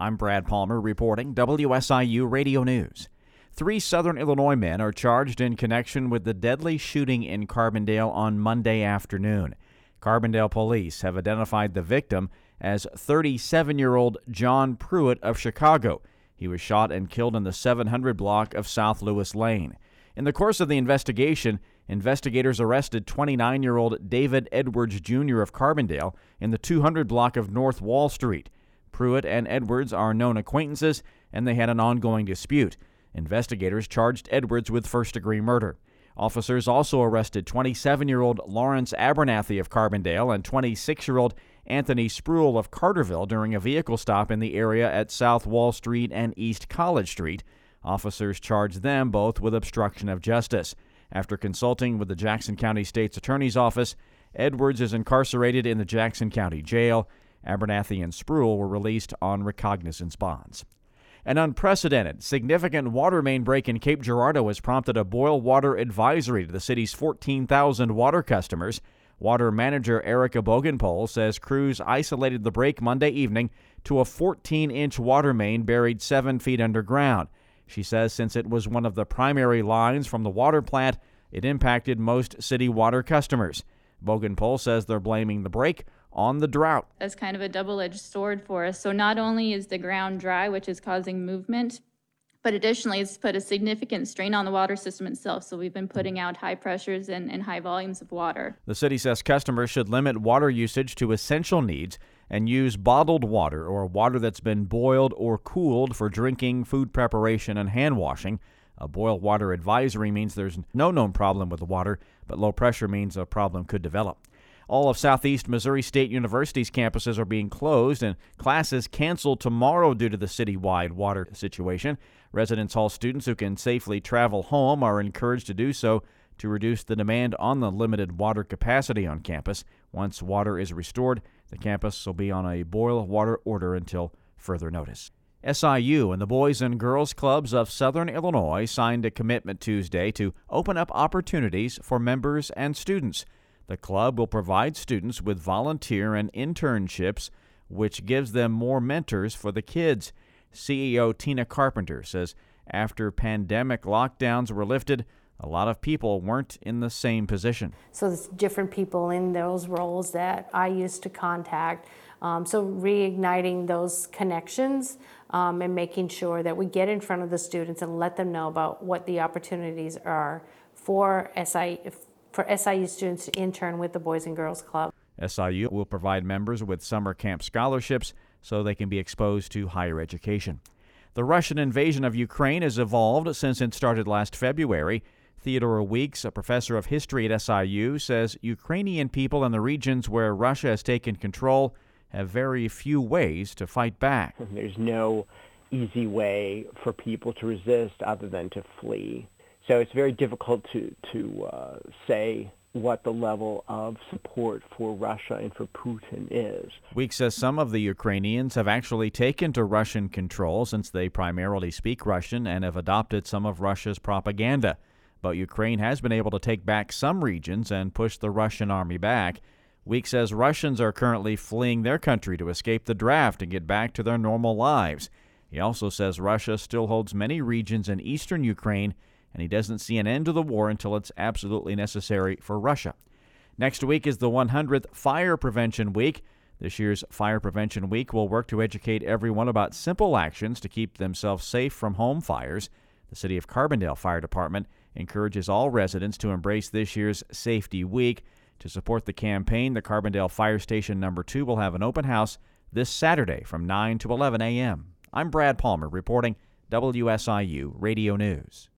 I'm Brad Palmer reporting WSIU Radio News. Three Southern Illinois men are charged in connection with the deadly shooting in Carbondale on Monday afternoon. Carbondale police have identified the victim as 37 year old John Pruitt of Chicago. He was shot and killed in the 700 block of South Lewis Lane. In the course of the investigation, investigators arrested 29 year old David Edwards Jr. of Carbondale in the 200 block of North Wall Street. Pruitt and Edwards are known acquaintances, and they had an ongoing dispute. Investigators charged Edwards with first degree murder. Officers also arrested 27 year old Lawrence Abernathy of Carbondale and 26 year old Anthony Spruill of Carterville during a vehicle stop in the area at South Wall Street and East College Street. Officers charged them both with obstruction of justice. After consulting with the Jackson County State's Attorney's Office, Edwards is incarcerated in the Jackson County Jail. Abernathy and Spruill were released on recognizance bonds. An unprecedented, significant water main break in Cape Girardeau has prompted a boil water advisory to the city's 14,000 water customers. Water manager Erica Bogenpohl says crews isolated the break Monday evening to a 14 inch water main buried seven feet underground. She says since it was one of the primary lines from the water plant, it impacted most city water customers. Bogenpohl says they're blaming the break on the drought. That's kind of a double edged sword for us. So not only is the ground dry, which is causing movement, but additionally, it's put a significant strain on the water system itself. So we've been putting out high pressures and, and high volumes of water. The city says customers should limit water usage to essential needs and use bottled water or water that's been boiled or cooled for drinking, food preparation, and hand washing. A boil water advisory means there's no known problem with the water, but low pressure means a problem could develop. All of Southeast Missouri State University's campuses are being closed and classes canceled tomorrow due to the citywide water situation. Residence Hall students who can safely travel home are encouraged to do so to reduce the demand on the limited water capacity on campus. Once water is restored, the campus will be on a boil water order until further notice. SIU and the Boys and Girls Clubs of Southern Illinois signed a commitment Tuesday to open up opportunities for members and students. The club will provide students with volunteer and internships, which gives them more mentors for the kids. CEO Tina Carpenter says after pandemic lockdowns were lifted, a lot of people weren't in the same position. So there's different people in those roles that I used to contact. Um, so reigniting those connections um, and making sure that we get in front of the students and let them know about what the opportunities are for SI for SIU students to intern with the Boys and Girls Club. SIU will provide members with summer camp scholarships so they can be exposed to higher education. The Russian invasion of Ukraine has evolved since it started last February. Theodore Weeks, a professor of history at SIU, says Ukrainian people in the regions where Russia has taken control have very few ways to fight back. There's no easy way for people to resist other than to flee. So it's very difficult to, to uh, say what the level of support for Russia and for Putin is. Weeks says some of the Ukrainians have actually taken to Russian control since they primarily speak Russian and have adopted some of Russia's propaganda. But Ukraine has been able to take back some regions and push the Russian army back. Weeks says Russians are currently fleeing their country to escape the draft and get back to their normal lives. He also says Russia still holds many regions in eastern Ukraine and he doesn't see an end to the war until it's absolutely necessary for Russia. Next week is the 100th Fire Prevention Week. This year's Fire Prevention Week will work to educate everyone about simple actions to keep themselves safe from home fires. The City of Carbondale Fire Department encourages all residents to embrace this year's Safety Week. To support the campaign, the Carbondale Fire Station number 2 will have an open house this Saturday from 9 to 11 a.m. I'm Brad Palmer reporting WSIU Radio News.